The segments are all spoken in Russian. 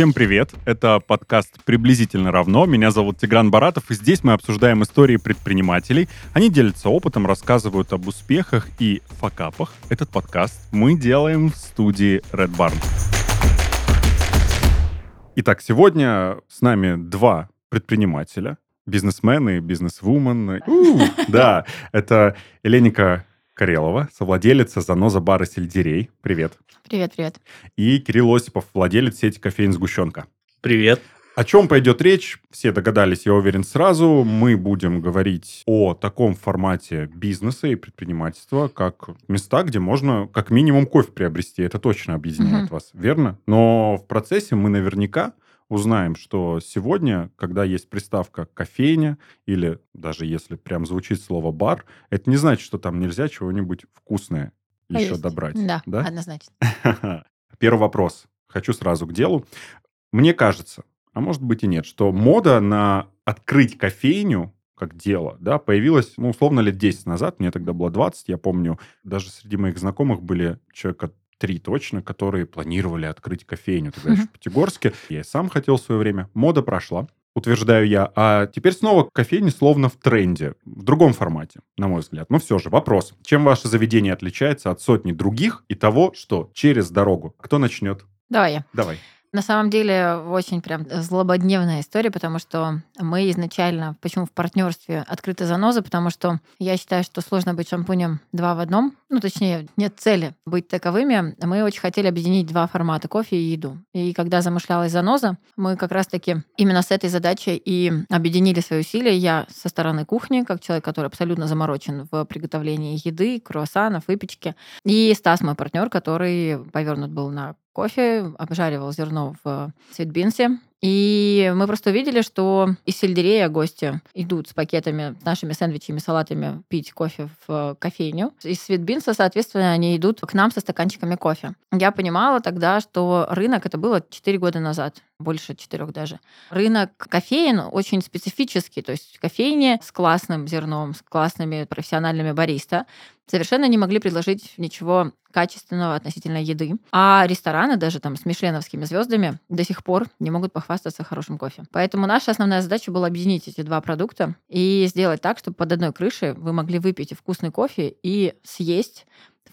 Всем привет! Это подкаст «Приблизительно равно». Меня зовут Тигран Баратов, и здесь мы обсуждаем истории предпринимателей. Они делятся опытом, рассказывают об успехах и факапах. Этот подкаст мы делаем в студии Red Barn. Итак, сегодня с нами два предпринимателя, бизнесмены, бизнесвумен. Да, это Эленика Карелова, совладелица заноза бара сельдерей. Привет. Привет, привет. И Кирилл Осипов, владелец сети кофеин «Сгущенка». Привет. О чем пойдет речь, все догадались, я уверен, сразу. Мы будем говорить о таком формате бизнеса и предпринимательства, как места, где можно как минимум кофе приобрести. Это точно объединяет угу. вас, верно? Но в процессе мы наверняка узнаем, что сегодня, когда есть приставка кофейня, или даже если прям звучит слово бар, это не значит, что там нельзя чего-нибудь вкусное а еще есть. добрать. Да, да, однозначно. Первый вопрос. Хочу сразу к делу. Мне кажется, а может быть и нет, что мода на открыть кофейню как дело, да, появилась, ну, условно, лет 10 назад, мне тогда было 20, я помню, даже среди моих знакомых были человека три точно, которые планировали открыть кофейню тогда еще в Пятигорске. Я и сам хотел в свое время. Мода прошла утверждаю я, а теперь снова кофейни словно в тренде, в другом формате, на мой взгляд. Но все же, вопрос. Чем ваше заведение отличается от сотни других и того, что через дорогу? Кто начнет? Давай я. Давай. На самом деле очень прям злободневная история, потому что мы изначально, почему в партнерстве открыты занозы, потому что я считаю, что сложно быть шампунем два в одном. Ну, точнее, нет цели быть таковыми. Мы очень хотели объединить два формата кофе и еду. И когда замышлялась заноза, мы как раз-таки именно с этой задачей и объединили свои усилия. Я со стороны кухни, как человек, который абсолютно заморочен в приготовлении еды, круассанов, выпечки. И Стас, мой партнер, который повернут был на кофе, обжаривал зерно в светбинсе. И мы просто увидели, что из сельдерея гости идут с пакетами, нашими сэндвичами, салатами пить кофе в кофейню. Из светбинса, соответственно, они идут к нам со стаканчиками кофе. Я понимала тогда, что рынок, это было 4 года назад, больше четырех даже. Рынок кофеин очень специфический, то есть кофейни с классным зерном, с классными профессиональными бариста совершенно не могли предложить ничего качественного относительно еды. А рестораны даже там с мишленовскими звездами до сих пор не могут похвастаться хорошим кофе. Поэтому наша основная задача была объединить эти два продукта и сделать так, чтобы под одной крышей вы могли выпить вкусный кофе и съесть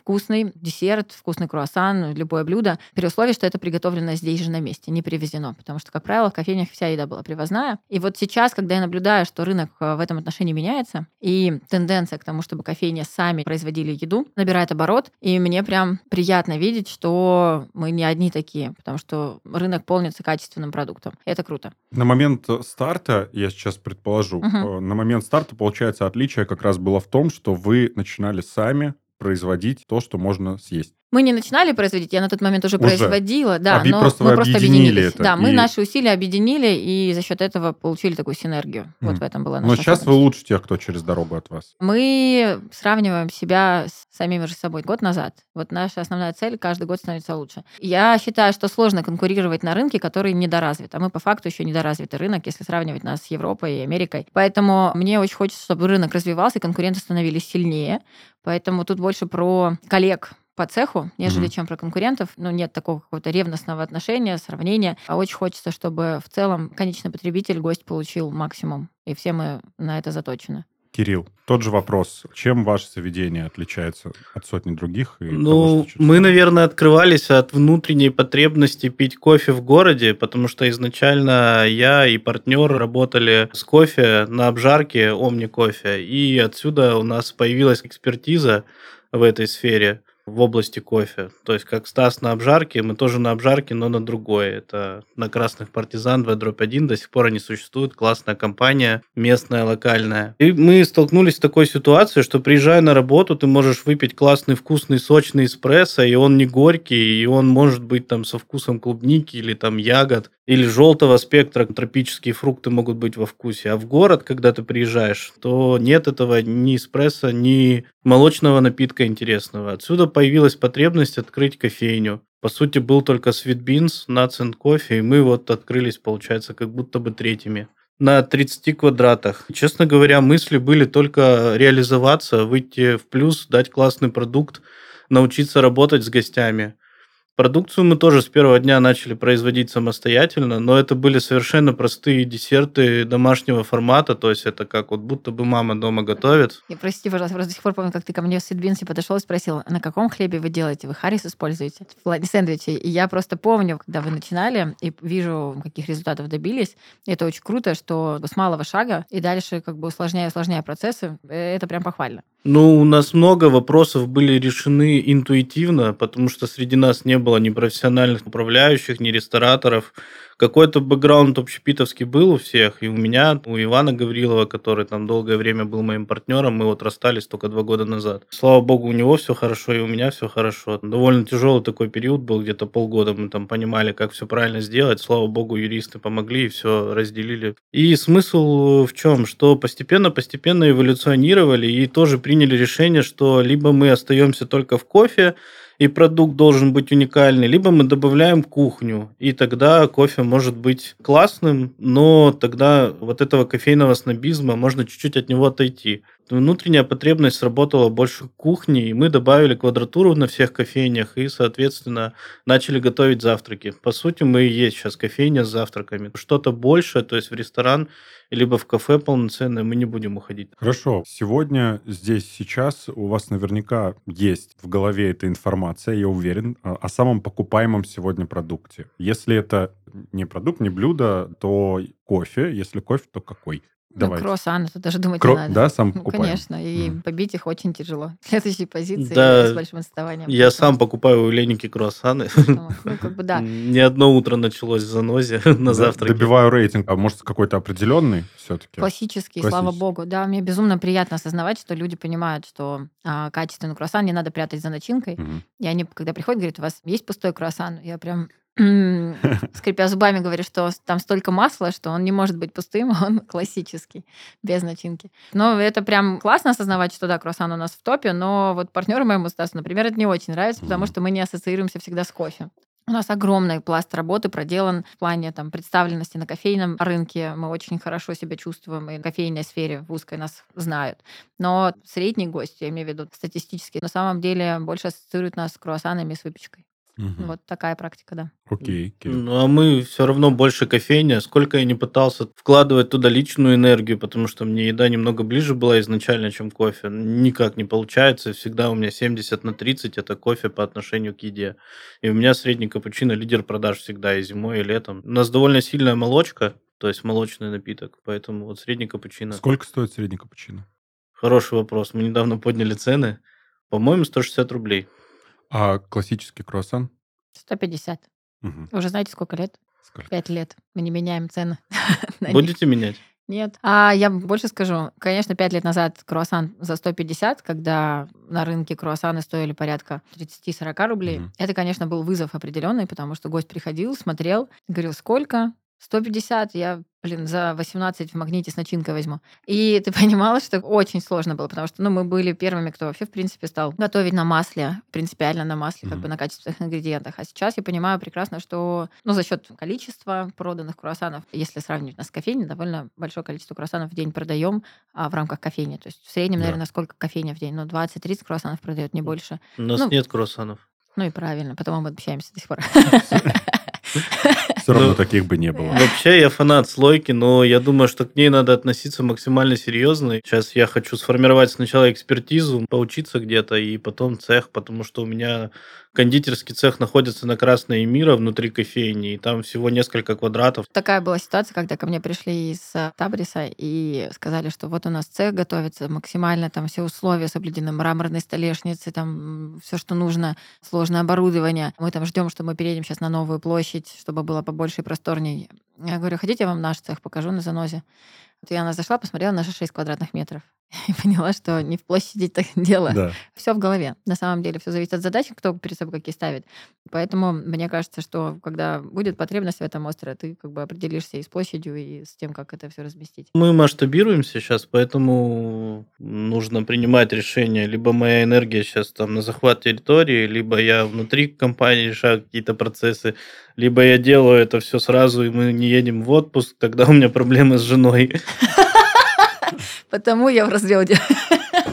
вкусный десерт, вкусный круассан, любое блюдо, при условии, что это приготовлено здесь же на месте, не привезено. Потому что, как правило, в кофейнях вся еда была привозная. И вот сейчас, когда я наблюдаю, что рынок э, в этом отношении меняется, и тенденция к тому, чтобы кофейни сами производили еду, набирает оборот, и мне прям приятно видеть, что мы не одни такие, потому что рынок полнится качественным продуктом. И это круто. На момент старта, я сейчас предположу, угу. на момент старта, получается, отличие как раз было в том, что вы начинали сами производить то, что можно съесть. Мы не начинали производить, я на тот момент уже, уже. производила, да, а но просто мы просто объединились. Это, да, мы наши усилия объединили и за счет этого получили такую синергию. Mm. Вот в этом была наша. Но сейчас вы лучше тех, кто через дорогу от вас. Мы сравниваем себя с самими же собой год назад. Вот наша основная цель каждый год становится лучше. Я считаю, что сложно конкурировать на рынке, который недоразвит. А мы по факту еще недоразвитый рынок, если сравнивать нас с Европой и Америкой. Поэтому мне очень хочется, чтобы рынок развивался и конкуренты становились сильнее. Поэтому тут больше про коллег, по цеху, нежели mm-hmm. чем про конкурентов. Ну, нет такого какого-то ревностного отношения, сравнения. А очень хочется, чтобы в целом конечный потребитель, гость получил максимум. И все мы на это заточены. Кирилл, тот же вопрос. Чем ваше заведение отличается от сотни других? ну, того, мы, наверное, открывались от внутренней потребности пить кофе в городе, потому что изначально я и партнер работали с кофе на обжарке Омни кофе, и отсюда у нас появилась экспертиза в этой сфере в области кофе. То есть, как Стас на обжарке, мы тоже на обжарке, но на другой. Это на Красных Партизан 2-1, до сих пор они существуют, классная компания, местная, локальная. И мы столкнулись с такой ситуацией, что приезжая на работу, ты можешь выпить классный, вкусный, сочный эспрессо, и он не горький, и он может быть там со вкусом клубники или там ягод или желтого спектра тропические фрукты могут быть во вкусе. А в город, когда ты приезжаешь, то нет этого ни эспрессо, ни молочного напитка интересного. Отсюда появилась потребность открыть кофейню. По сути, был только Sweet Beans, Nuts and Coffee, и мы вот открылись, получается, как будто бы третьими на 30 квадратах. Честно говоря, мысли были только реализоваться, выйти в плюс, дать классный продукт, научиться работать с гостями. Продукцию мы тоже с первого дня начали производить самостоятельно, но это были совершенно простые десерты домашнего формата, то есть это как вот будто бы мама дома готовит. И прости, пожалуйста, просто до сих пор помню, как ты ко мне в Сидбинсе подошел и спросил, на каком хлебе вы делаете? Вы Харрис используете в плане сэндвичей? И я просто помню, когда вы начинали, и вижу, каких результатов добились. И это очень круто, что с малого шага и дальше как бы усложняя, усложняя процессы, э, это прям похвально. Ну, у нас много вопросов были решены интуитивно, потому что среди нас не было ни профессиональных управляющих, ни рестораторов. Какой-то бэкграунд общепитовский был у всех, и у меня, у Ивана Гаврилова, который там долгое время был моим партнером, мы вот расстались только два года назад. Слава богу, у него все хорошо, и у меня все хорошо. Довольно тяжелый такой период был, где-то полгода мы там понимали, как все правильно сделать. Слава богу, юристы помогли и все разделили. И смысл в чем? Что постепенно-постепенно эволюционировали и тоже приняли решение, что либо мы остаемся только в кофе, и продукт должен быть уникальный, либо мы добавляем кухню, и тогда кофе может быть классным, но тогда вот этого кофейного снобизма можно чуть-чуть от него отойти. Внутренняя потребность сработала больше кухни, и мы добавили квадратуру на всех кофейнях и, соответственно, начали готовить завтраки. По сути, мы и есть сейчас кофейня с завтраками. Что-то большее, то есть в ресторан либо в кафе полноценное, мы не будем уходить. Хорошо. Сегодня, здесь, сейчас у вас наверняка есть в голове эта информация, я уверен, о самом покупаемом сегодня продукте. Если это не продукт, не блюдо, то кофе. Если кофе, то какой? Давайте. Ну, круассаны, тут даже думать Кро... не надо. Да, сам ну, покупаем? Конечно, и mm. побить их очень тяжело. Следующей позиции да, с большим отставанием. Я сам покупаю у Леники круассаны. Ну, как бы да. Не одно утро началось в занозе на завтрак. Добиваю рейтинг, а может какой-то определенный все-таки? Классический, слава богу. Да, мне безумно приятно осознавать, что люди понимают, что а, качественный круассан не надо прятать за начинкой. И они, когда приходят, говорят, у вас есть пустой круассан? Я прям скрипя зубами, говорю, что там столько масла, что он не может быть пустым, он классический, без начинки. Но это прям классно осознавать, что да, круассан у нас в топе, но вот партнеру моему Стасу, например, это не очень нравится, потому что мы не ассоциируемся всегда с кофе. У нас огромный пласт работы проделан в плане там, представленности на кофейном рынке. Мы очень хорошо себя чувствуем, и в кофейной сфере в узкой нас знают. Но средний гость, я имею в виду статистически, на самом деле больше ассоциирует нас с круассанами и с выпечкой. Угу. Вот такая практика, да. Окей, Кирилл. Ну, а мы все равно больше кофейня. Сколько я не пытался вкладывать туда личную энергию, потому что мне еда немного ближе была изначально, чем кофе. Никак не получается. Всегда у меня 70 на 30 это кофе по отношению к еде. И у меня средний капучино лидер продаж всегда и зимой, и летом. У нас довольно сильная молочка, то есть молочный напиток, поэтому вот средний капучино. Сколько стоит средний капучино? Хороший вопрос. Мы недавно подняли цены. По-моему, 160 рублей. А классический круассан? 150. Угу. Уже знаете, сколько лет? Сколько? Пять лет. Мы не меняем цены. Будете менять? Нет. А я больше скажу. Конечно, пять лет назад круассан за 150, когда на рынке круассаны стоили порядка 30-40 рублей. Mm-hmm. Это, конечно, был вызов определенный, потому что гость приходил, смотрел, говорил, сколько? 150, я, блин, за 18 в магните с начинкой возьму. И ты понимала, что очень сложно было, потому что, ну, мы были первыми, кто вообще, в принципе, стал готовить на масле, принципиально на масле, mm-hmm. как бы на качественных ингредиентах. А сейчас я понимаю прекрасно, что, ну, за счет количества проданных круассанов, если сравнивать нас с кофейней, довольно большое количество круассанов в день продаем а, в рамках кофейни. То есть в среднем, да. наверное, сколько кофейня в день? Ну, 20-30 круассанов продает, не больше. У нас ну, нет круассанов. Ну и правильно, потому мы общаемся до сих пор. Все равно ну, таких бы не было. Вообще я фанат слойки, но я думаю, что к ней надо относиться максимально серьезно. Сейчас я хочу сформировать сначала экспертизу, поучиться где-то, и потом цех, потому что у меня кондитерский цех находится на Красной Мира внутри кофейни, и там всего несколько квадратов. Такая была ситуация, когда ко мне пришли из э, Табриса и сказали, что вот у нас цех готовится максимально, там все условия соблюдены, мраморные столешницы, там все, что нужно, сложное оборудование. Мы там ждем, что мы переедем сейчас на новую площадь, чтобы было побольше и просторней. Я говорю, хотите, я вам наш цех покажу на занозе? Вот я она зашла, посмотрела наши 6 квадратных метров. И поняла, что не в площади так дело. Да. Все в голове. На самом деле все зависит от задач, кто перед собой какие ставит. Поэтому мне кажется, что когда будет потребность в этом остро, ты как бы определишься и с площадью, и с тем, как это все разместить. Мы масштабируемся сейчас, поэтому нужно принимать решение. Либо моя энергия сейчас там на захват территории, либо я внутри компании решаю какие-то процессы, либо я делаю это все сразу, и мы не едем в отпуск, тогда у меня проблемы с женой. Потому я в разводе.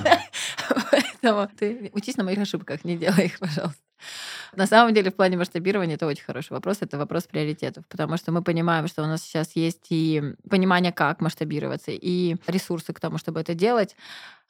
Поэтому ты учись на моих ошибках, не делай их, пожалуйста. На самом деле, в плане масштабирования это очень хороший вопрос. Это вопрос приоритетов, потому что мы понимаем, что у нас сейчас есть и понимание, как масштабироваться, и ресурсы к тому, чтобы это делать,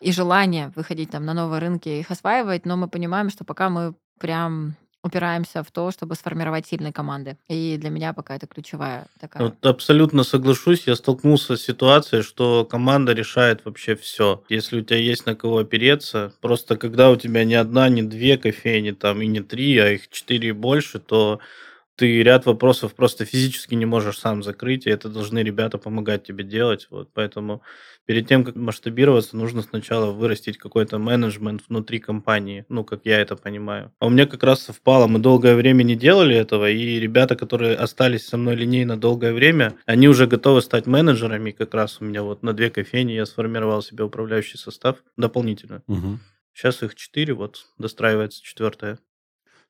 и желание выходить там на новые рынки и их осваивать, но мы понимаем, что пока мы прям упираемся в то, чтобы сформировать сильные команды. И для меня пока это ключевая такая. Вот абсолютно соглашусь. Я столкнулся с ситуацией, что команда решает вообще все. Если у тебя есть на кого опереться, просто когда у тебя не одна, не две кофейни, там и не три, а их четыре и больше, то ты ряд вопросов просто физически не можешь сам закрыть, и это должны ребята помогать тебе делать. Вот, поэтому перед тем, как масштабироваться, нужно сначала вырастить какой-то менеджмент внутри компании, ну, как я это понимаю. А у меня как раз совпало, мы долгое время не делали этого, и ребята, которые остались со мной линейно долгое время, они уже готовы стать менеджерами, как раз у меня вот на две кофейни я сформировал себе управляющий состав дополнительно. Угу. Сейчас их четыре, вот достраивается четвертая.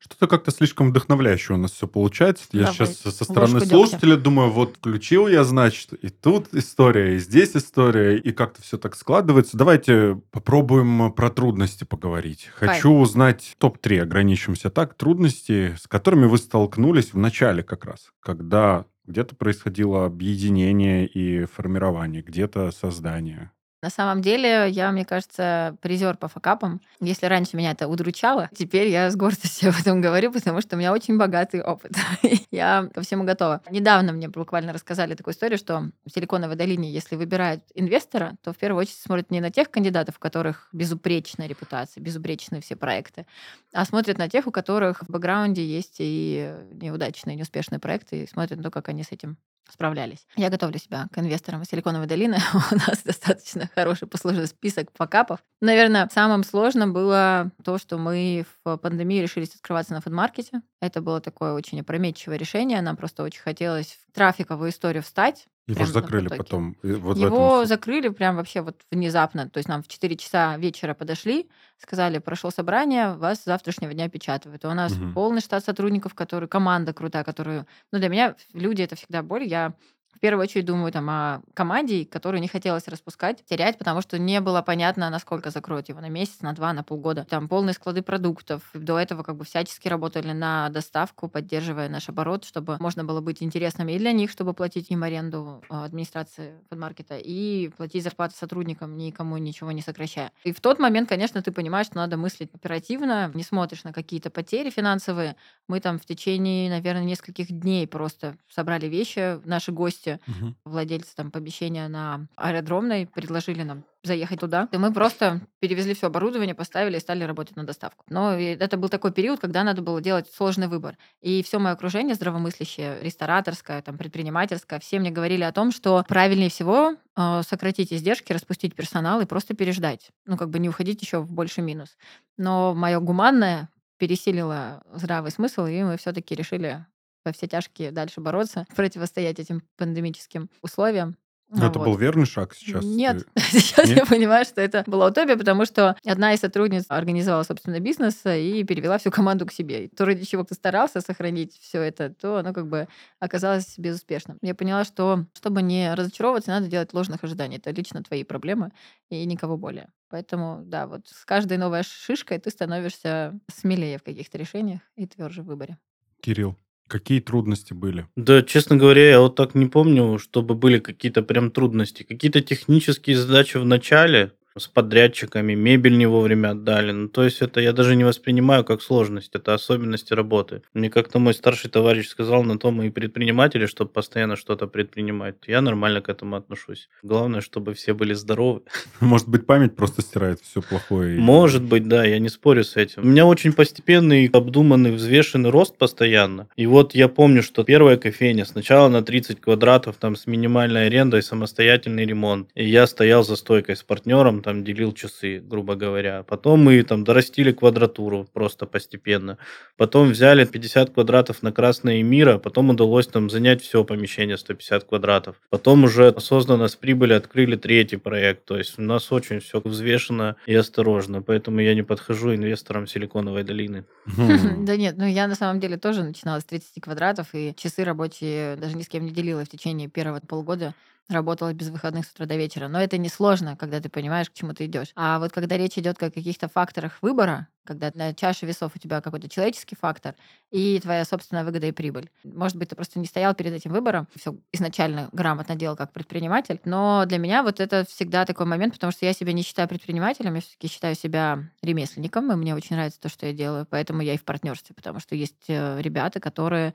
Что-то как-то слишком вдохновляюще у нас все получается. Я Давай, сейчас со стороны ложку слушателя думаю, вот включил я, значит, и тут история, и здесь история, и как-то все так складывается. Давайте попробуем про трудности поговорить. Хочу узнать топ-3, ограничимся так, трудности, с которыми вы столкнулись в начале как раз, когда где-то происходило объединение и формирование, где-то создание. На самом деле, я, мне кажется, призер по факапам. Если раньше меня это удручало, теперь я с гордостью об этом говорю, потому что у меня очень богатый опыт. я ко всему готова. Недавно мне буквально рассказали такую историю, что в Силиконовой долине, если выбирают инвестора, то в первую очередь смотрят не на тех кандидатов, у которых безупречная репутация, безупречные все проекты, а смотрят на тех, у которых в бэкграунде есть и неудачные, неуспешные проекты, и смотрят на то, как они с этим справлялись. Я готовлю себя к инвесторам из Силиконовой долины. У нас достаточно хороший послужный список факапов. Наверное, самым сложным было то, что мы в пандемии решились открываться на фудмаркете. Это было такое очень опрометчивое решение. Нам просто очень хотелось в трафиковую историю встать. Его же закрыли потоке. потом. вот Его этом... закрыли прям вообще вот внезапно. То есть нам в 4 часа вечера подошли, сказали, прошло собрание, вас с завтрашнего дня печатают. И у нас Мгм. полный штат сотрудников, которые, команда крутая, которую... Ну, для меня люди это всегда боль. Я в первую очередь думаю там о команде, которую не хотелось распускать, терять, потому что не было понятно, насколько закроют его на месяц, на два, на полгода. Там полные склады продуктов. До этого как бы всячески работали на доставку, поддерживая наш оборот, чтобы можно было быть интересными и для них, чтобы платить им аренду э, администрации фудмаркета, и платить зарплаты сотрудникам, никому ничего не сокращая. И в тот момент, конечно, ты понимаешь, что надо мыслить оперативно, не смотришь на какие-то потери финансовые. Мы там в течение, наверное, нескольких дней просто собрали вещи, наши гости, Мгм. владельцы там помещения на аэродромной предложили нам заехать туда. И мы просто перевезли все оборудование, поставили и стали работать на доставку. Но это был такой период, когда надо было делать сложный выбор. И все мое окружение здравомыслящее, рестораторское, там, предпринимательское, все мне говорили о том, что правильнее всего э, сократить издержки, распустить персонал и просто переждать. Ну, как бы не уходить еще в больший минус. Но мое гуманное пересилило здравый смысл, и мы все-таки решили во все тяжкие дальше бороться, противостоять этим пандемическим условиям. Ну, Это Вот. был верный шаг сейчас? Нет, Ты- сейчас я Нет? понимаю, что это была утопия, потому что одна из сотрудниц организовала, собственно, бизнес и перевела всю команду к себе. И то, ради чего ты старался сохранить все это, то оно как бы оказалось безуспешным. Я поняла, что чтобы не разочаровываться, надо делать ложных ожиданий. Это лично твои проблемы и никого более. Поэтому, да, вот с каждой новой шишкой ты становишься смелее в каких-то решениях и тверже в выборе. Кирилл, какие трудности были? Да, честно говоря, я вот так не помню, чтобы были какие-то прям трудности. Какие-то технические задачи в начале с подрядчиками, мебель не вовремя отдали. Ну, то есть это я даже не воспринимаю как сложность, это особенности работы. Мне как-то мой старший товарищ сказал, на то мы и предприниматели, чтобы постоянно что-то предпринимать. Я нормально к этому отношусь. Главное, чтобы все были здоровы. Может быть, память просто стирает все плохое? Может быть, да, я не спорю с этим. У меня очень постепенный, обдуманный, взвешенный рост постоянно. И вот я помню, что первая кофейня сначала на 30 квадратов, там с минимальной арендой, самостоятельный ремонт. И я стоял за стойкой с партнером, там делил часы, грубо говоря. Потом мы там дорастили квадратуру просто постепенно. Потом взяли 50 квадратов на Красное Мира, потом удалось там занять все помещение 150 квадратов. Потом уже осознанно с прибыли открыли третий проект. То есть у нас очень все взвешено и осторожно. Поэтому я не подхожу инвесторам Силиконовой долины. Мгм. Да нет, ну я на самом деле тоже начинала с 30 квадратов, и часы рабочие даже ни с кем не делила в течение первого полгода. Работала без выходных с утра до вечера. Но это несложно, когда ты понимаешь, к чему ты идешь. А вот когда речь идет о каких-то факторах выбора, когда на чаше весов у тебя какой-то человеческий фактор и твоя собственная выгода и прибыль. Может быть, ты просто не стоял перед этим выбором, все изначально грамотно делал как предприниматель, но для меня вот это всегда такой момент, потому что я себя не считаю предпринимателем, я все-таки считаю себя ремесленником, и мне очень нравится то, что я делаю, поэтому я и в партнерстве, потому что есть э, ребята, которые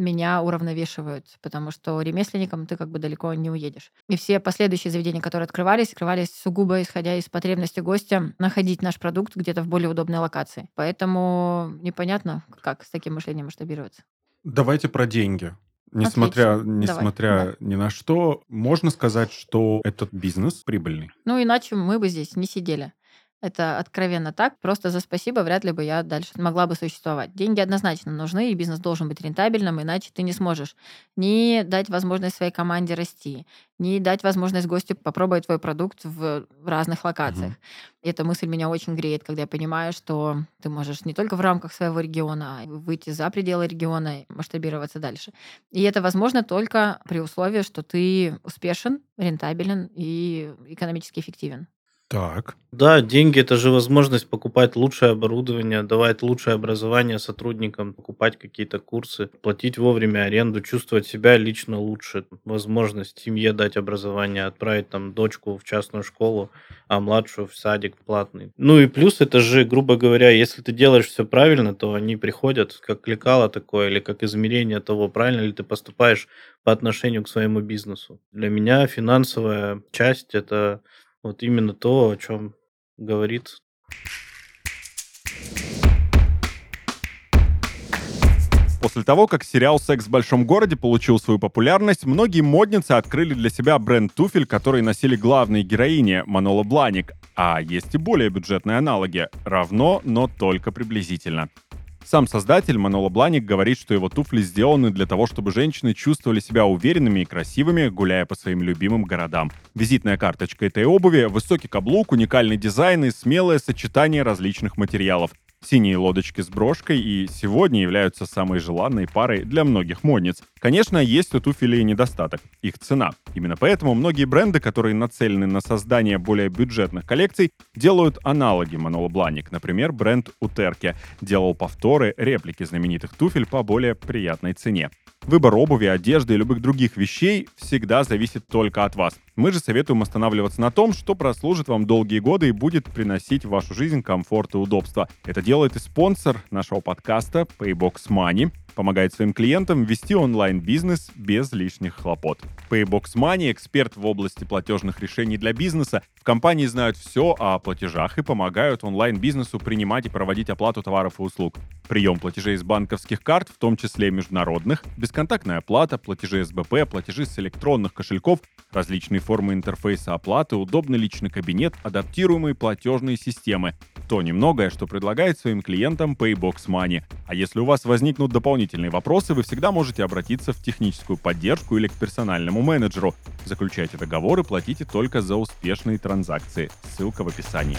меня уравновешивают, потому что ремесленником ты как бы далеко не уедешь. И все последующие заведения, которые открывались, открывались сугубо исходя из потребности гостя находить наш продукт где-то в более удобной локации. Поэтому непонятно, как с таким мышлением масштабироваться. Давайте про деньги. Несмотря, Отлично. несмотря Давай, ни на что, можно сказать, что этот бизнес прибыльный. Ну, иначе мы бы здесь не сидели. Это откровенно так. Просто за спасибо вряд ли бы я дальше могла бы существовать. Деньги однозначно нужны, и бизнес должен быть рентабельным, иначе ты не сможешь ни дать возможность своей команде расти, ни дать возможность гостю попробовать твой продукт в разных локациях. И эта мысль меня очень греет, когда я понимаю, что ты можешь не только в рамках своего региона, а выйти за пределы региона и масштабироваться дальше. И это возможно только при условии, что ты успешен, рентабелен и экономически эффективен. Так. Да, деньги это же возможность покупать лучшее оборудование, давать лучшее образование сотрудникам, покупать какие-то курсы, платить вовремя аренду, чувствовать себя лично лучше, возможность семье дать образование, отправить там дочку в частную школу, а младшую в садик платный. Ну и плюс это же, грубо говоря, если ты делаешь все правильно, то они приходят как лекало такое или как измерение того, правильно ли ты поступаешь по отношению к своему бизнесу. Для меня финансовая часть это вот именно то, о чем говорит После того, как сериал «Секс в большом городе» получил свою популярность, многие модницы открыли для себя бренд туфель, который носили главные героини Манола Бланик. А есть и более бюджетные аналоги. Равно, но только приблизительно. Сам создатель Манола Бланик говорит, что его туфли сделаны для того, чтобы женщины чувствовали себя уверенными и красивыми, гуляя по своим любимым городам. Визитная карточка этой обуви — высокий каблук, уникальный дизайн и смелое сочетание различных материалов. Синие лодочки с брошкой и сегодня являются самой желанной парой для многих модниц. Конечно, есть у туфелей недостаток — их цена. Именно поэтому многие бренды, которые нацелены на создание более бюджетных коллекций, делают аналоги Манола Бланик. Например, бренд Утерки делал повторы, реплики знаменитых туфель по более приятной цене. Выбор обуви, одежды и любых других вещей всегда зависит только от вас. Мы же советуем останавливаться на том, что прослужит вам долгие годы и будет приносить в вашу жизнь комфорт и удобство. Это делает и спонсор нашего подкаста Paybox Money, помогает своим клиентам вести онлайн-бизнес без лишних хлопот. Paybox Money – эксперт в области платежных решений для бизнеса. В компании знают все о платежах и помогают онлайн-бизнесу принимать и проводить оплату товаров и услуг. Прием платежей с банковских карт, в том числе международных, бесконтактная оплата, платежи СБП, платежи с электронных кошельков, различные формы интерфейса оплаты, удобный личный кабинет, адаптируемые платежные системы. То немногое, что предлагает своим клиентам Paybox Money. А если у вас возникнут дополнительные вопросы, вы всегда можете обратиться в техническую поддержку или к персональному менеджеру. Заключайте договор и платите только за успешные транзакции. Ссылка в описании.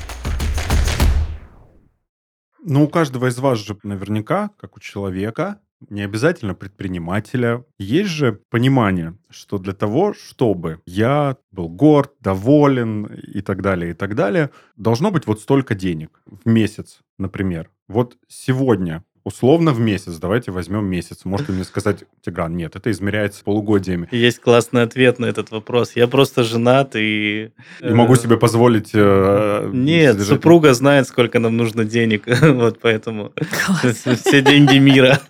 Ну, у каждого из вас же наверняка, как у человека, не обязательно предпринимателя, есть же понимание, что для того, чтобы я был горд, доволен и так далее, и так далее, должно быть вот столько денег в месяц, например. Вот сегодня условно в месяц. Давайте возьмем месяц. Можете мне сказать, Тигран, нет, это измеряется полугодиями. Есть классный ответ на этот вопрос. Я просто женат и... И могу себе позволить... э, Нет, содержать- супруга знает, сколько нам нужно денег, вот поэтому все деньги мира.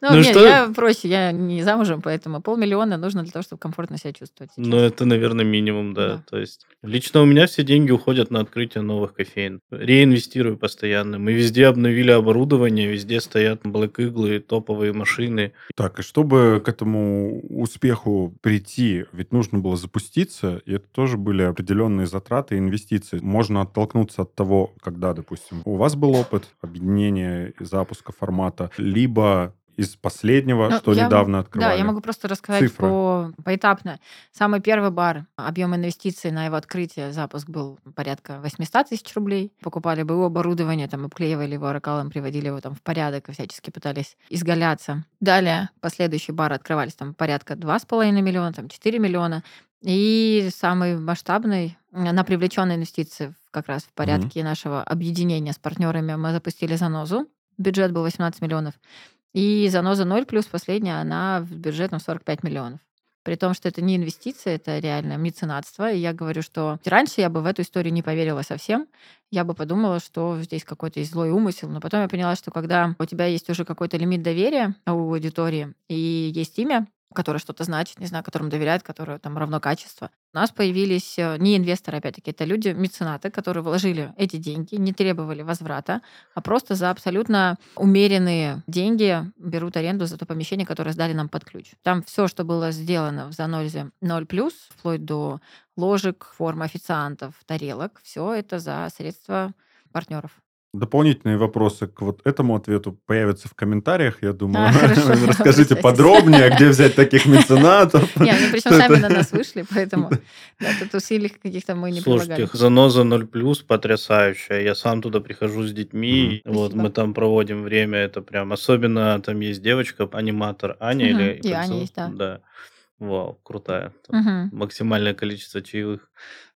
Ну, Ну не, что- я проще, я не замужем, поэтому полмиллиона нужно для того, чтобы комфортно себя чувствовать. Ну, это, наверное, минимум, да. Да. То есть лично у меня все деньги уходят на открытие новых кофеин. Реинвестирую постоянно. Мы везде обновили оборудование, везде стоят Black Eagle, топовые машины. Так, и чтобы к этому успеху прийти, ведь нужно было запуститься, и это тоже были определенные затраты и инвестиции. Можно оттолкнуться от того, когда, допустим, у вас был опыт объединения и запуска формата, либо из последнего, Ну, что я- недавно открывали. Да, я могу просто рассказать Цифры. по, поэтапно. Самый первый бар, объем инвестиций на его открытие, запуск был порядка 800 тысяч рублей. Покупали БУ оборудование, там обклеивали его ракалом, приводили его там в порядок и всячески пытались изгаляться. Далее, последующий бар открывались там порядка 2,5 миллиона, там 4 миллиона. И самый масштабный на привлеченные инвестиции как раз в порядке mm-hmm. нашего объединения с партнерами мы запустили занозу. Бюджет был 18 миллионов. И заноза 0 плюс последняя, она в бюджетном 45 миллионов. При том, что это не инвестиция, это реально меценатство. И я говорю, что раньше я бы в эту историю не поверила совсем. Я бы подумала, что здесь какой-то есть злой умысел. Но потом я поняла, что когда у тебя есть уже какой-то лимит доверия у аудитории и есть имя, которое что-то значит, не знаю, которым доверяют, которое там равно качество. У нас появились э, не инвесторы, опять-таки, это люди, меценаты, которые вложили эти деньги, не требовали возврата, а просто за абсолютно умеренные деньги берут аренду за то помещение, которое сдали нам под ключ. Там все, что было сделано в занозе 0+, вплоть до ложек, форм официантов, тарелок, все это за средства партнеров. Дополнительные вопросы к вот этому ответу появятся в комментариях, я думаю. А, Расскажите подробнее, где взять таких меценатов. Не, они причем сами на нас вышли, поэтому тут усилий каких-то мы не прилагали. Слушайте, заноза 0 плюс потрясающая. Я сам туда прихожу с детьми, вот мы там проводим время, это прям особенно там есть девочка, аниматор Аня или... И Аня есть, да. Да. Вау, крутая. Максимальное количество чаевых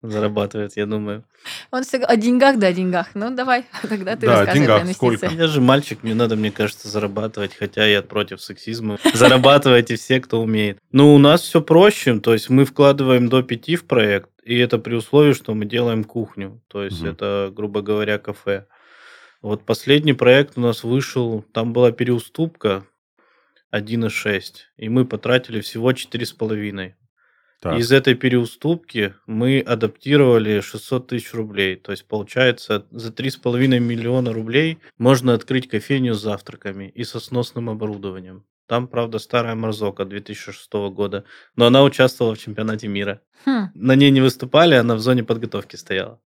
зарабатывает, я думаю. Он всегда о деньгах, да, о деньгах. Ну, давай, тогда ты да, рассказывай деньгах про сколько? Я же мальчик, мне надо, мне кажется, зарабатывать, хотя я против сексизма. Зарабатывайте все, кто умеет. Ну, у нас все проще, то есть мы вкладываем до пяти в проект, и это при условии, что мы делаем кухню, то есть угу. это, грубо говоря, кафе. Вот последний проект у нас вышел, там была переуступка 1,6, и мы потратили всего 4,5. Так. Из этой переуступки мы адаптировали 600 тысяч рублей. То есть, получается, за 3,5 миллиона рублей можно открыть кофейню с завтраками и со сносным оборудованием. Там, правда, старая Марзока 2006 года, но она участвовала в чемпионате мира. Хм. На ней не выступали, она в зоне подготовки стояла.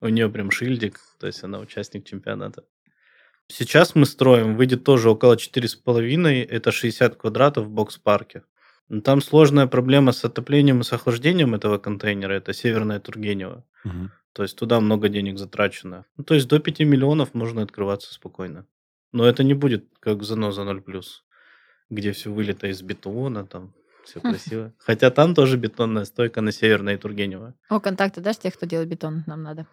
У нее прям шильдик, то есть она участник чемпионата. Сейчас мы строим, выйдет тоже около 4,5, это 60 квадратов в бокс-парке. Ну, там сложная проблема с отоплением и с охлаждением этого контейнера. Это Северная Тургенева. Угу. То есть туда много денег затрачено. Ну, то есть до 5 миллионов можно открываться спокойно. Но это не будет как заноза 0+, где все вылито из бетона, там все красиво. Хотя там тоже бетонная стойка на Северной Тургенева. О, контакты дашь тех, кто делает бетон? Нам надо.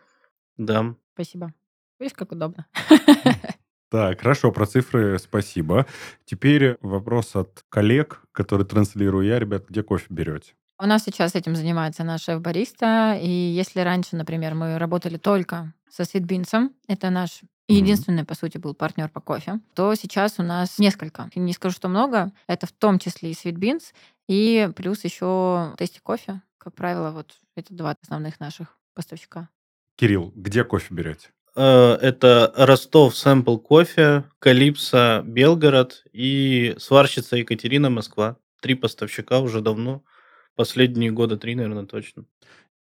Да. Спасибо. Видишь, как удобно. Так, хорошо, про цифры спасибо. Теперь вопрос от коллег, который транслирую я. Ребят, где кофе берете? У нас сейчас этим занимается наш шеф-бариста. И если раньше, например, мы работали только со Свитбинсом, это наш единственный, mm-hmm. по сути, был партнер по кофе, то сейчас у нас несколько. Не скажу, что много. Это в том числе и Sweetbeans, и плюс еще Тести кофе. Как правило, вот это два основных наших поставщика. Кирилл, где кофе берете? Э, это Ростов Сэмпл Кофе, Калипсо Белгород и сварщица Екатерина Москва. Три поставщика уже давно. Последние года три, наверное, точно.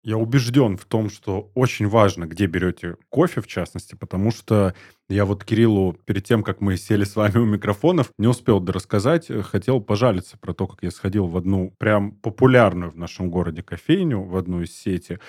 Я убежден в том, что очень важно, где берете кофе, в частности, потому что я вот Кириллу перед тем, как мы сели с вами у микрофонов, не успел рассказать, хотел пожалиться про то, как я сходил в одну прям популярную в нашем городе кофейню, в одну из сети,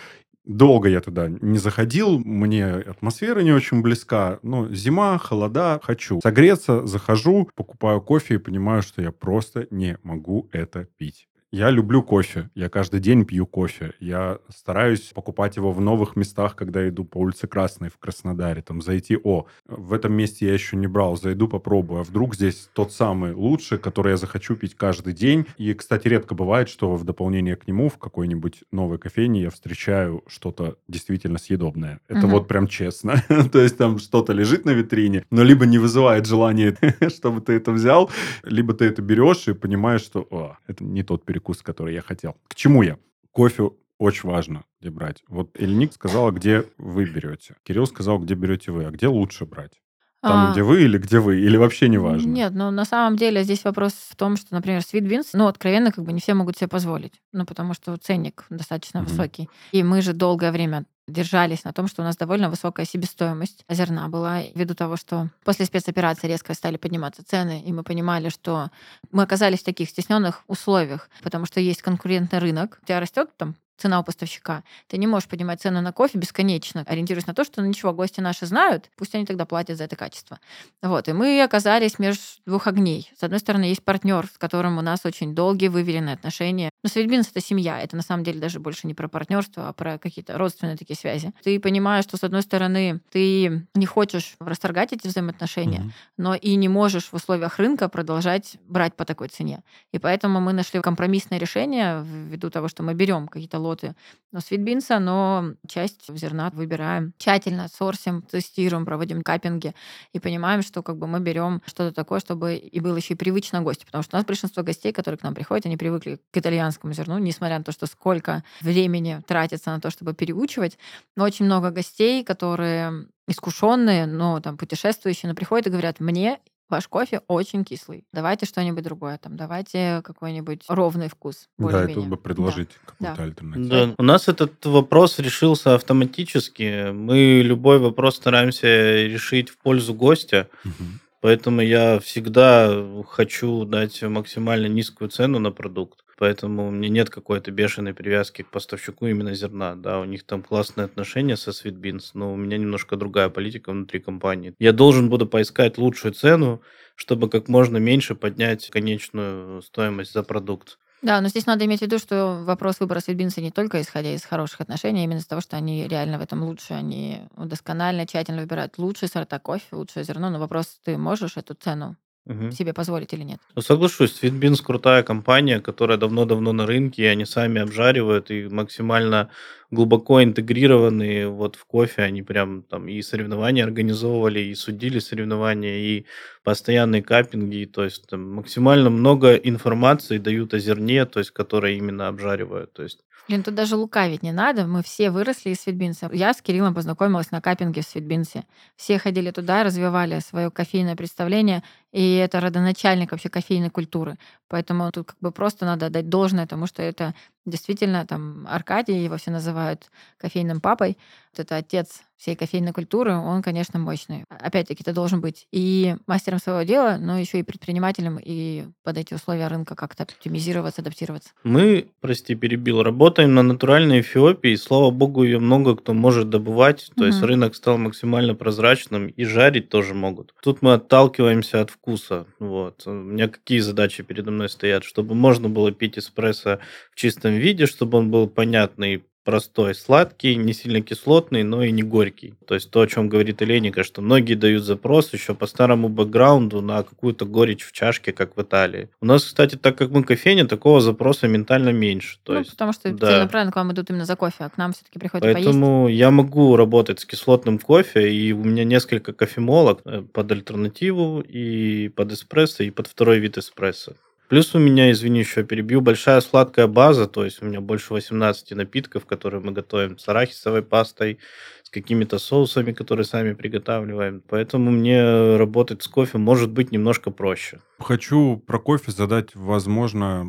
Долго я туда не заходил, мне атмосфера не очень близка. Но зима, холода, хочу согреться, захожу, покупаю кофе и понимаю, что я просто не могу это пить. Я люблю кофе. Я каждый день пью кофе. Я стараюсь покупать его в новых местах, когда иду по улице Красной в Краснодаре. Там зайти, о, в этом месте я еще не брал, зайду попробую. А вдруг здесь тот самый лучший, который я захочу пить каждый день. И, кстати, редко бывает, что в дополнение к нему в какой-нибудь новой кофейне я встречаю что-то действительно съедобное. Это угу. вот прям честно. То есть там что-то лежит на витрине, но либо не вызывает желания, чтобы ты это взял, либо ты это берешь и понимаешь, что о, это не тот перекус перекус, который я хотел. К чему я? Кофе очень важно где брать. Вот Эльник сказала, где вы берете. Кирилл сказал, где берете вы. А где лучше брать? Там, а, где вы или где вы? Или вообще не важно? Нет, ну на самом деле здесь вопрос в том, что, например, Sweet Beans, ну, откровенно, как бы не все могут себе позволить. Ну, потому что ценник достаточно mm-hmm. высокий. И мы же долгое время держались на том, что у нас довольно высокая себестоимость зерна была, ввиду того, что после спецоперации резко стали подниматься цены, и мы понимали, что мы оказались в таких стесненных условиях, потому что есть конкурентный рынок, у тебя растет там цена у поставщика. Ты не можешь поднимать цену на кофе бесконечно, ориентируясь на то, что ну, ничего, гости наши знают, пусть они тогда платят за это качество. Вот, и мы оказались между двух огней. С одной стороны, есть партнер, с которым у нас очень долгие выверенные отношения. Но Светбинс — это семья, это на самом деле даже больше не про партнерство, а про какие-то родственные такие связи. Ты понимаешь, что, с одной стороны, ты не хочешь расторгать эти взаимоотношения, mm-hmm. но и не можешь в условиях рынка продолжать брать по такой цене. И поэтому мы нашли компромиссное решение ввиду того, что мы берем какие-то лоты но свитбинса, но часть зерна выбираем тщательно, сорсим, тестируем, проводим капинги и понимаем, что как бы мы берем что-то такое, чтобы и было еще и привычно гостю. Потому что у нас большинство гостей, которые к нам приходят, они привыкли к итальянскому зерну, несмотря на то, что сколько времени тратится на то, чтобы переучивать. Но очень много гостей, которые искушенные, но там путешествующие, но приходят и говорят, мне ваш кофе очень кислый. Давайте что-нибудь другое. Там, давайте какой-нибудь ровный вкус. Да, и тут бы предложить да. какую-то да. альтернативу. Да. У нас этот вопрос решился автоматически. Мы любой вопрос стараемся решить в пользу гостя. Угу. Поэтому я всегда хочу дать максимально низкую цену на продукт. Поэтому у меня нет какой-то бешеной привязки к поставщику именно зерна. Да, у них там классные отношения со Sweetbeans, но у меня немножко другая политика внутри компании. Я должен буду поискать лучшую цену, чтобы как можно меньше поднять конечную стоимость за продукт. Да, но здесь надо иметь в виду, что вопрос выбора Светбинса не только исходя из хороших отношений, а именно из того, что они реально в этом лучше, они досконально, тщательно выбирают лучшие сорта кофе, лучшее зерно, но вопрос, ты можешь эту цену Мгм. себе позволить или нет. Ну, соглашусь, Sweetbeans крутая компания, которая давно-давно на рынке, и они сами обжаривают и максимально глубоко интегрированы вот в кофе. Они прям там и соревнования организовывали, и судили соревнования, и постоянные каппинги. То есть там максимально много информации дают о зерне, то есть которое именно обжаривают. То есть Блин, тут даже лукавить не надо. Мы все выросли из Светбинса. Я с Кириллом познакомилась на каппинге в Светбинсе. Все ходили туда, развивали свое кофейное представление, и это родоначальник вообще кофейной культуры. Поэтому тут как бы просто надо дать должное тому, что это Действительно, там Аркадий, его все называют кофейным папой. Это отец всей кофейной культуры, он, конечно, мощный. Опять-таки, ты должен быть и мастером своего дела, но еще и предпринимателем, и под эти условия рынка как-то оптимизироваться, адаптироваться. Мы, прости, перебил, работаем на натуральной Эфиопии, и, слава богу, ее много кто может добывать, то угу. есть рынок стал максимально прозрачным, и жарить тоже могут. Тут мы отталкиваемся от вкуса. Вот. У меня какие задачи передо мной стоят? Чтобы можно было пить эспрессо в чистом виде, чтобы он был понятный, простой, сладкий, не сильно кислотный, но и не горький. То есть то, о чем говорит Эленика, что многие дают запрос еще по старому бэкграунду на какую-то горечь в чашке, как в Италии. У нас, кстати, так как мы кофейня, такого запроса ментально меньше. То ну, есть, потому что да. целенаправленно к вам идут именно за кофе, а к нам все-таки приходят Поэтому поесть. я могу работать с кислотным кофе, и у меня несколько кофемолок э, под альтернативу, и под эспрессо, и под второй вид эспрессо. Плюс у меня, извини, еще перебью, большая сладкая база, то есть у меня больше 18 напитков, которые мы готовим с арахисовой пастой, с какими-то соусами, которые сами приготавливаем. Поэтому мне работать с кофе может быть немножко проще. Хочу про кофе задать, возможно,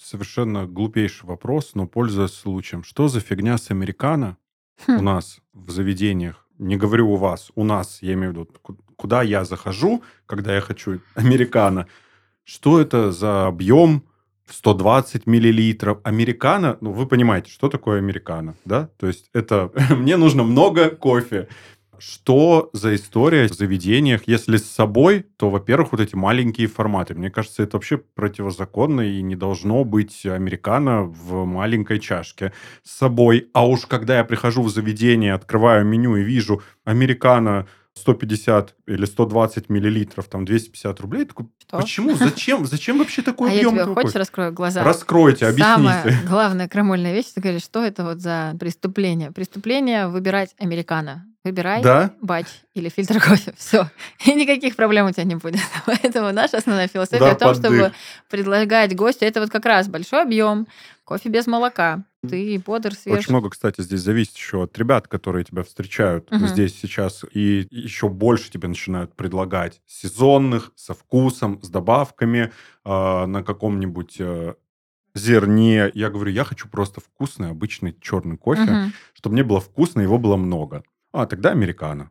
совершенно глупейший вопрос, но пользуясь случаем. Что за фигня с американо хм. у нас в заведениях? Не говорю у вас, у нас, я имею в виду, куда я захожу, когда я хочу американо, что это за объем 120 миллилитров. Американо, ну, вы понимаете, что такое американо, да? То есть это мне нужно много кофе. Что за история в заведениях? Если с собой, то, во-первых, вот эти маленькие форматы. Мне кажется, это вообще противозаконно и не должно быть американо в маленькой чашке с собой. А уж когда я прихожу в заведение, открываю меню и вижу американо 150 или 120 миллилитров, там 250 рублей. Такой, Что? почему? Зачем? Зачем вообще такой а объем? я тебе хочешь раскрою глаза? Раскройте, объясните. Самая главная крамольная вещь, ты говоришь, что это вот за преступление? Преступление выбирать американо. Выбирай да? бач или фильтр кофе. Все. И никаких проблем у тебя не будет. Поэтому наша основная философия да, о том, поддых. чтобы предлагать гостю, это вот как раз большой объем, кофе без молока. Ты бодр, свеж. Очень много, кстати, здесь зависит еще от ребят, которые тебя встречают угу. здесь сейчас, и еще больше тебе начинают предлагать сезонных, со вкусом, с добавками э, на каком-нибудь э, зерне. Я говорю, я хочу просто вкусный, обычный черный кофе, угу. чтобы мне было вкусно, его было много. А, тогда американо.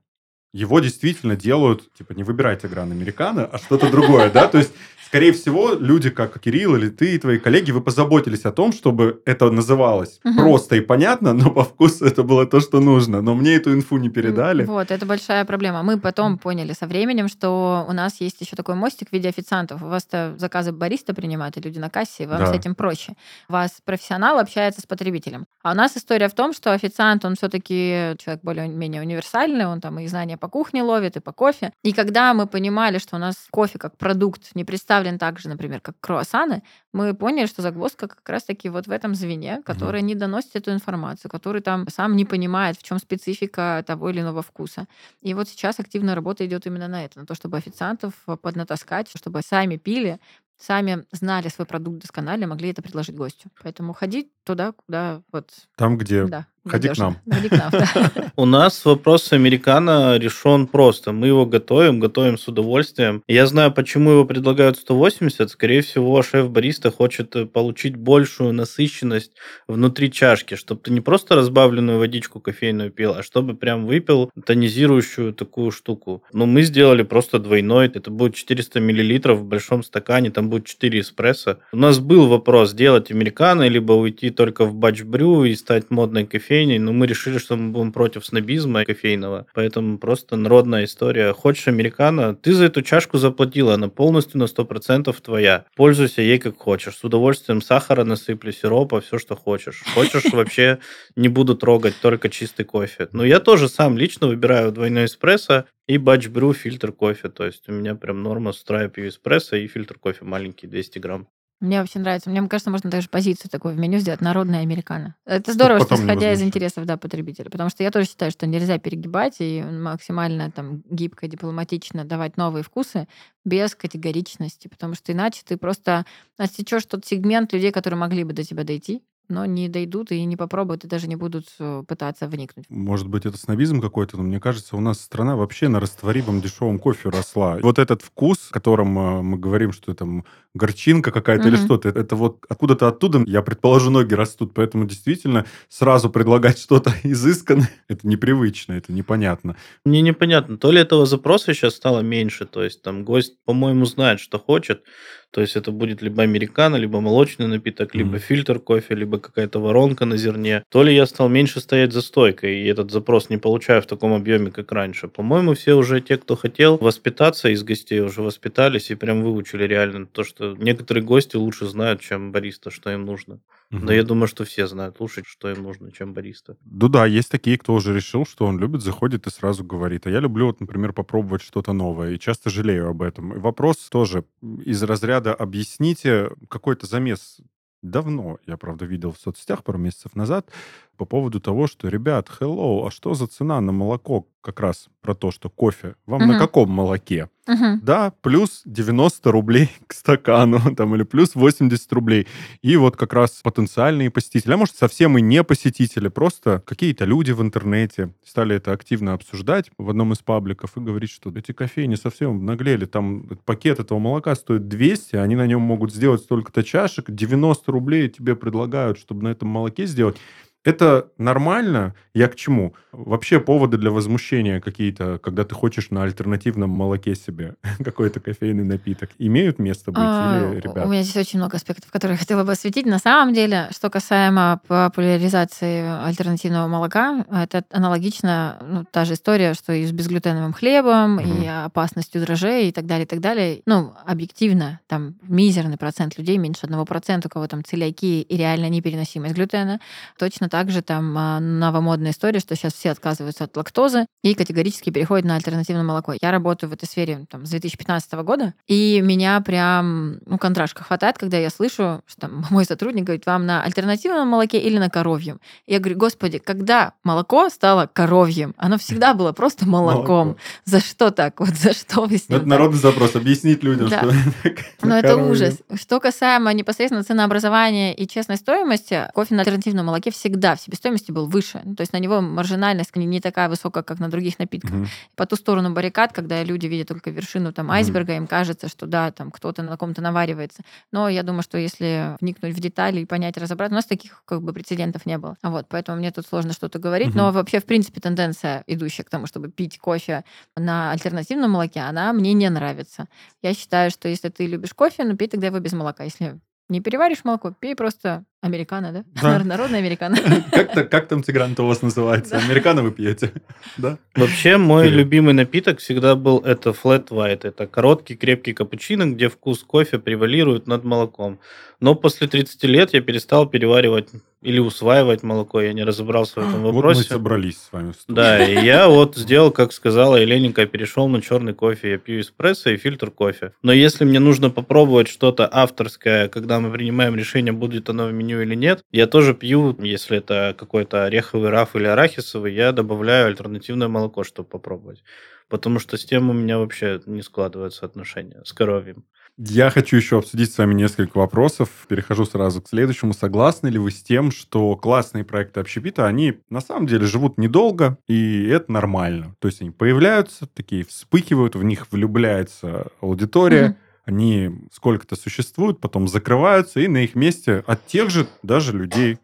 его действительно делают, типа, не выбирайте гран американо, а что-то другое, да? То есть скорее всего, люди, как Кирилл или ты и твои коллеги, вы позаботились о том, чтобы это называлось угу. просто и понятно, но по вкусу это было то, что нужно. Но мне эту инфу не передали. Вот, это большая проблема. Мы потом поняли со временем, что у нас есть еще такой мостик в виде официантов. У вас-то заказы бариста принимают, и люди на кассе, и вам да. с этим проще. У вас профессионал общается с потребителем. А у нас история в том, что официант, он все-таки человек более-менее универсальный, он там и знания по кухне ловит, и по кофе. И когда мы понимали, что у нас кофе как продукт не представлен представлен так же, например, как круассаны, мы поняли, что загвоздка как раз-таки вот в этом звене, который mm не доносит эту информацию, который там сам не понимает, в чем специфика того или иного вкуса. И вот сейчас активная работа идет именно на это, на то, чтобы официантов поднатаскать, чтобы сами пили, сами знали свой продукт досконально, могли это предложить гостю. Поэтому ходить туда, куда вот... Там, где да. Ходи к нам. Ходи к нам, да. У нас вопрос американо решен просто. Мы его готовим, готовим с удовольствием. Я знаю, почему его предлагают 180. Скорее всего, шеф-бариста хочет э, получить большую насыщенность внутри чашки, чтобы ты не просто разбавленную водичку кофейную пил, а чтобы прям выпил тонизирующую такую штуку. Но мы сделали просто двойной. Это будет 400 миллилитров в большом стакане, там будет 4 эспрессо. У нас был вопрос, делать американо, либо уйти только в батч-брю и стать модной кофейней кофейней, но мы решили, что мы будем против снобизма кофейного. Поэтому просто народная история. Хочешь американо, ты за эту чашку заплатила, она полностью на 100% твоя. Пользуйся ей как хочешь. С удовольствием сахара насыплю, сиропа, все, что хочешь. Хочешь, вообще не буду трогать, только чистый кофе. Но я тоже сам лично выбираю двойной эспрессо и батч брю фильтр кофе. То есть у меня прям норма с пью эспрессо и фильтр кофе маленький, 200 грамм. Мне вообще нравится. Мне кажется, можно даже позицию такую в меню сделать. Народная американо. Это здорово, что исходя из интересов да, потребителя. Потому что я тоже считаю, что нельзя перегибать и максимально там гибко, дипломатично давать новые вкусы без категоричности. Потому что иначе ты просто отсечешь тот сегмент людей, которые могли бы до тебя дойти но не дойдут и не попробуют, и даже не будут э, пытаться вникнуть. Может быть, это снобизм какой-то, но мне кажется, у нас страна вообще на растворимом дешевом кофе росла. Вот этот вкус, о котором э, мы говорим, что там горчинка какая-то mm-hmm. или что-то, это вот откуда-то оттуда, я предположу, ноги растут. Поэтому действительно сразу предлагать что-то изысканное, это непривычно, это непонятно. Мне непонятно, то ли этого запроса сейчас стало меньше, то есть там гость, по-моему, знает, что хочет, то есть это будет либо американо, либо молочный напиток, mm-hmm. либо фильтр кофе, либо какая-то воронка на зерне. То ли я стал меньше стоять за стойкой, и этот запрос не получаю в таком объеме, как раньше. По-моему, все уже те, кто хотел воспитаться из гостей, уже воспитались и прям выучили реально то, что некоторые гости лучше знают, чем бариста, что им нужно. Угу. Да я думаю, что все знают лучше, что им нужно, чем бариста. Ну да, есть такие, кто уже решил, что он любит, заходит и сразу говорит. А я люблю, вот, например, попробовать что-то новое, и часто жалею об этом. И вопрос тоже из разряда «объясните какой-то замес давно, я, правда, видел в соцсетях пару месяцев назад, по поводу того, что, ребят, hello, а что за цена на молоко? Как раз про то, что кофе. Вам угу. на каком молоке? Угу. Да, плюс 90 рублей к стакану, там, или плюс 80 рублей. И вот как раз потенциальные посетители, а может, совсем и не посетители, просто какие-то люди в интернете стали это активно обсуждать в одном из пабликов и говорить, что эти кофейни совсем наглели, там пакет этого молока стоит 200, они на нем могут сделать столько-то чашек, 90 рублей тебе предлагают, чтобы на этом молоке сделать. Это нормально. Я к чему? Вообще поводы для возмущения какие-то, когда ты хочешь на альтернативном молоке себе какой-то кофейный напиток, имеют место быть а, или, ребят? У меня здесь очень много аспектов, которые я хотела бы осветить. На самом деле, что касаемо популяризации альтернативного молока, это аналогично, ну, та же история, что и с безглютеновым хлебом, угу. и опасностью дрожжей и так далее, и так далее. Ну, объективно, там мизерный процент людей, меньше одного процента, у кого там целиакия и реально непереносимость глютена, точно также там а, новомодная история, что сейчас все отказываются от лактозы и категорически переходят на альтернативное молоко. Я работаю в этой сфере там, с 2015 года, и меня прям, ну, контрашка хватает, когда я слышу, что там, мой сотрудник говорит, вам на альтернативном молоке или на коровьем? Я говорю, господи, когда молоко стало коровьем? Оно всегда было просто молоком. Молоко. За что так? Вот за что вы с ним Это народный запрос, объяснить людям, да. что Но это ужас. Что касаемо непосредственно ценообразования и честной стоимости, кофе на альтернативном молоке всегда всегда в себестоимости был выше. Ну, то есть на него маржинальность не такая высокая, как на других напитках. Мгм. По ту сторону баррикад, когда люди видят только вершину там айсберга, им кажется, что да, там кто-то на ком-то наваривается. Но я думаю, что если вникнуть в детали и понять, разобрать, у нас таких как бы прецедентов не было. Вот, поэтому мне тут сложно что-то говорить. Мгм. Но вообще, в принципе, тенденция, идущая к тому, чтобы пить кофе на альтернативном молоке, она мне не нравится. Я считаю, что если ты любишь кофе, ну пей тогда его без молока. Если не переваришь молоко, пей просто американо, да? Да. Народное американо. Как-то, как там Тигран-то у вас называется? Американо вы пьете? Да? Вообще, мой любимый напиток всегда был это flat white. Это короткий, крепкий капучино, где вкус кофе превалирует над молоком. Но после 30 лет я перестал переваривать или усваивать молоко. Я не разобрался в этом Вот мы вопросе. собрались с вами. Да, и я вот сделал, как сказала Елененька, перешел на черный кофе. Я пью эспрессо и фильтр кофе. Но если мне нужно попробовать что-то авторское, когда мы принимаем решение, будет оно в меню или нет, я тоже пью, если это какой-то ореховый раф или арахисовый, я добавляю альтернативное молоко, чтобы попробовать. Потому что с тем у меня вообще не складываются отношения с коровьем. Я хочу еще обсудить с вами несколько вопросов. Перехожу сразу к следующему. Согласны ли вы с тем, что классные проекты общепита, они на самом деле живут недолго, и это нормально? То есть они появляются, такие вспыхивают, в них влюбляется аудитория, Мгм. они сколько-то существуют, потом закрываются, и на их месте от тех же даже людей,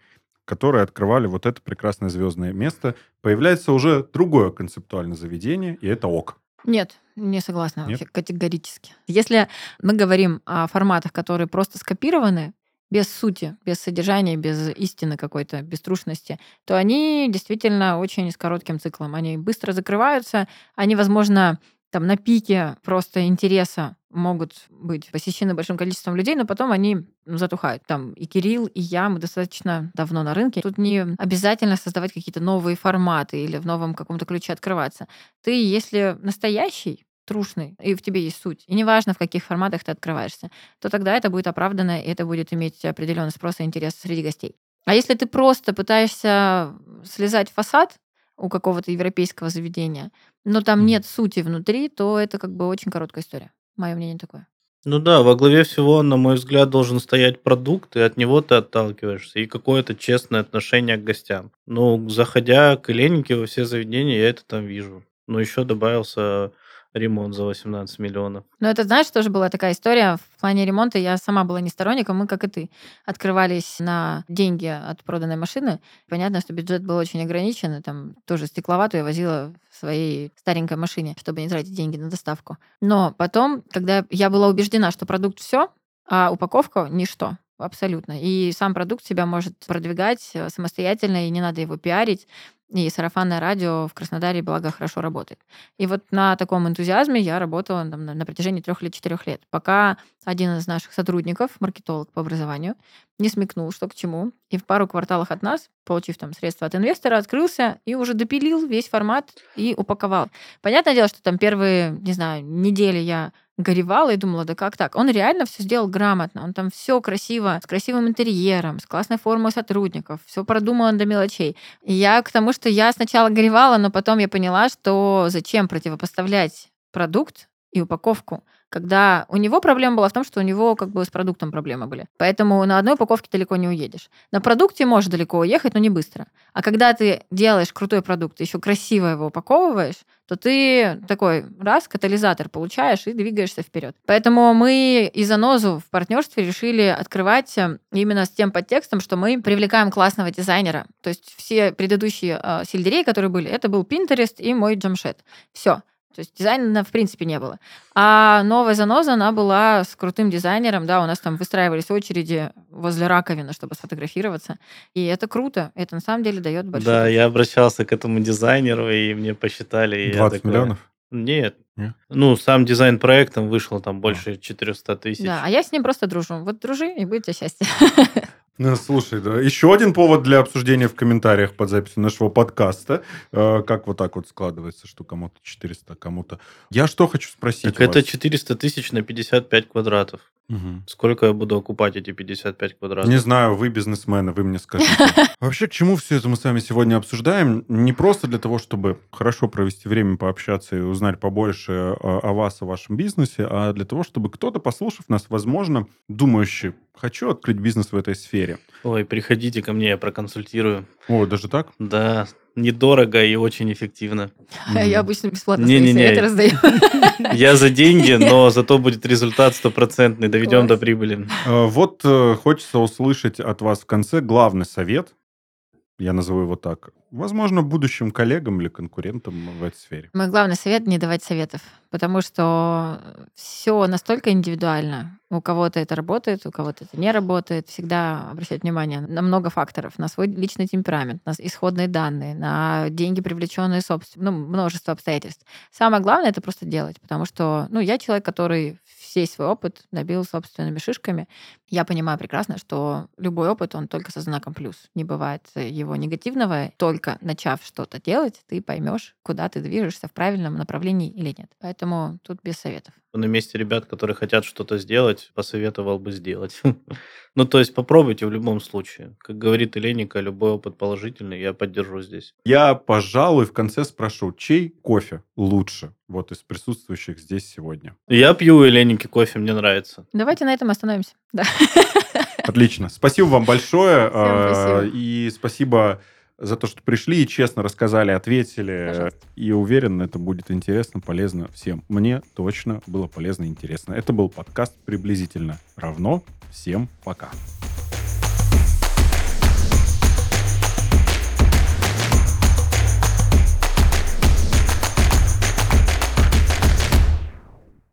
которые открывали вот это прекрасное звездное место, появляется уже другое концептуальное заведение, и это ок. Нет, не согласна Нет? категорически. Если мы говорим о форматах, которые просто скопированы, без сути, без содержания, без истины какой-то, без трушности, то они действительно очень с коротким циклом. Они быстро закрываются, они, возможно, там на пике просто интереса могут быть посещены большим количеством людей, но потом они ну, затухают. Там и Кирилл, и я, мы достаточно давно на рынке. Тут не обязательно создавать какие-то новые форматы или в новом каком-то ключе открываться. Ты, если настоящий, трушный, и в тебе есть суть, и неважно, в каких форматах ты открываешься, то тогда это будет оправдано, и это будет иметь определенный спрос и интерес среди гостей. А если ты просто пытаешься слезать фасад у какого-то европейского заведения, но там нет сути внутри, то это как бы очень короткая история. Мое мнение такое. Ну да, во главе всего, на мой взгляд, должен стоять продукт, и от него ты отталкиваешься, и какое-то честное отношение к гостям. Ну, заходя к Еленике во все заведения, я это там вижу. Но еще добавился ремонт за 18 миллионов. Но это, знаешь, тоже была такая история в плане ремонта. Я сама была не сторонником, мы, как и ты, открывались на деньги от проданной машины. Понятно, что бюджет был очень ограничен, и там тоже стекловатую я возила в своей старенькой машине, чтобы не тратить деньги на доставку. Но потом, когда я была убеждена, что продукт все, а упаковка ничто, абсолютно. И сам продукт себя может продвигать э, самостоятельно, и не надо его пиарить. И сарафанное радио в Краснодаре, благо, хорошо работает. И вот на таком энтузиазме я работала там, на, протяжении трех или четырех лет, пока один из наших сотрудников, маркетолог по образованию, не смекнул, что к чему. И в пару кварталах от нас, получив там средства от инвестора, открылся и уже допилил весь формат и упаковал. Понятное дело, что там первые, не знаю, недели я горевала и думала, да как так? Он реально все сделал грамотно, он там все красиво, с красивым интерьером, с классной формой сотрудников, все продумано до мелочей. И я к тому, что я сначала горевала, но потом я поняла, что зачем противопоставлять продукт и упаковку, когда у него проблема была в том, что у него как бы с продуктом проблемы были. Поэтому на одной упаковке далеко не уедешь. На продукте можешь далеко уехать, но не быстро. А когда ты делаешь крутой продукт, еще красиво его упаковываешь, то ты такой раз катализатор получаешь и двигаешься вперед. Поэтому мы и занозу в партнерстве решили открывать э, именно с тем подтекстом, что мы привлекаем классного дизайнера. То есть все предыдущие э, сельдерей, которые были, это был Pinterest и мой джамшет. Все. То есть дизайна в принципе не было. А новая заноза, она была с крутым дизайнером, да, у нас там выстраивались очереди возле раковины, чтобы сфотографироваться. И это круто, это на самом деле дает большой... Да, я обращался к этому дизайнеру, и мне посчитали. и я 20 такой, миллионов? Нет. Нет? Ну, сам дизайн проектом вышел там больше 400 тысяч. Да, а я с ним просто дружу. Вот дружи, и будет тебе счастье. Ну, слушай, да. Еще один повод для обсуждения в комментариях под записью нашего подкаста. Э, как вот так вот складывается, что кому-то 400, а кому-то... Я что хочу спросить Так это вас? 400 тысяч на 55 квадратов. Мгм. Сколько я буду окупать эти 55 квадратов? Не знаю, вы бизнесмены, вы мне скажите. Вообще, к чему все это мы с вами сегодня обсуждаем? Не просто для того, чтобы хорошо провести время, пообщаться и узнать побольше о, о вас, о вашем бизнесе, а для того, чтобы кто-то, послушав нас, возможно, думающий, хочу открыть бизнес в этой сфере. Ой, приходите ко мне, я проконсультирую. О, даже так? Да, недорого и очень эффективно. Я обычно бесплатно Не-не-не. свои советы раздаю. Я за деньги, но зато будет результат стопроцентный. Доведем до Класс. прибыли. Э, Вот э, хочется услышать от вас в конце главный совет, я назову его так, возможно, будущим коллегам или конкурентам в этой сфере. Мой главный совет не давать советов, потому что все настолько индивидуально. У кого-то это работает, у кого-то это не работает. Всегда обращать внимание на много факторов, на свой личный темперамент, на исходные данные, на деньги, привлеченные собственно, ну, множество обстоятельств. Самое главное это просто делать, потому что, ну, я человек, который весь свой опыт набил собственными шишками. Я понимаю прекрасно, что любой опыт, он только со знаком плюс. Не бывает его негативного. Только начав что-то делать, ты поймешь, куда ты движешься в правильном направлении или нет. Поэтому тут без советов. На месте ребят, которые хотят что-то сделать, посоветовал бы сделать. Ну, то есть попробуйте в любом случае. Как говорит Эленика, любой опыт положительный, я поддержу здесь. Я, пожалуй, в конце спрошу, чей кофе лучше вот из присутствующих здесь сегодня? Я пью у Эленики кофе, мне нравится. Давайте на этом остановимся. Да. Отлично. Спасибо вам большое. Всем э, спасибо. И спасибо за то, что пришли и честно рассказали, ответили. Пожалуйста. И уверен, это будет интересно, полезно всем. Мне точно было полезно и интересно. Это был подкаст «Приблизительно равно». Всем пока.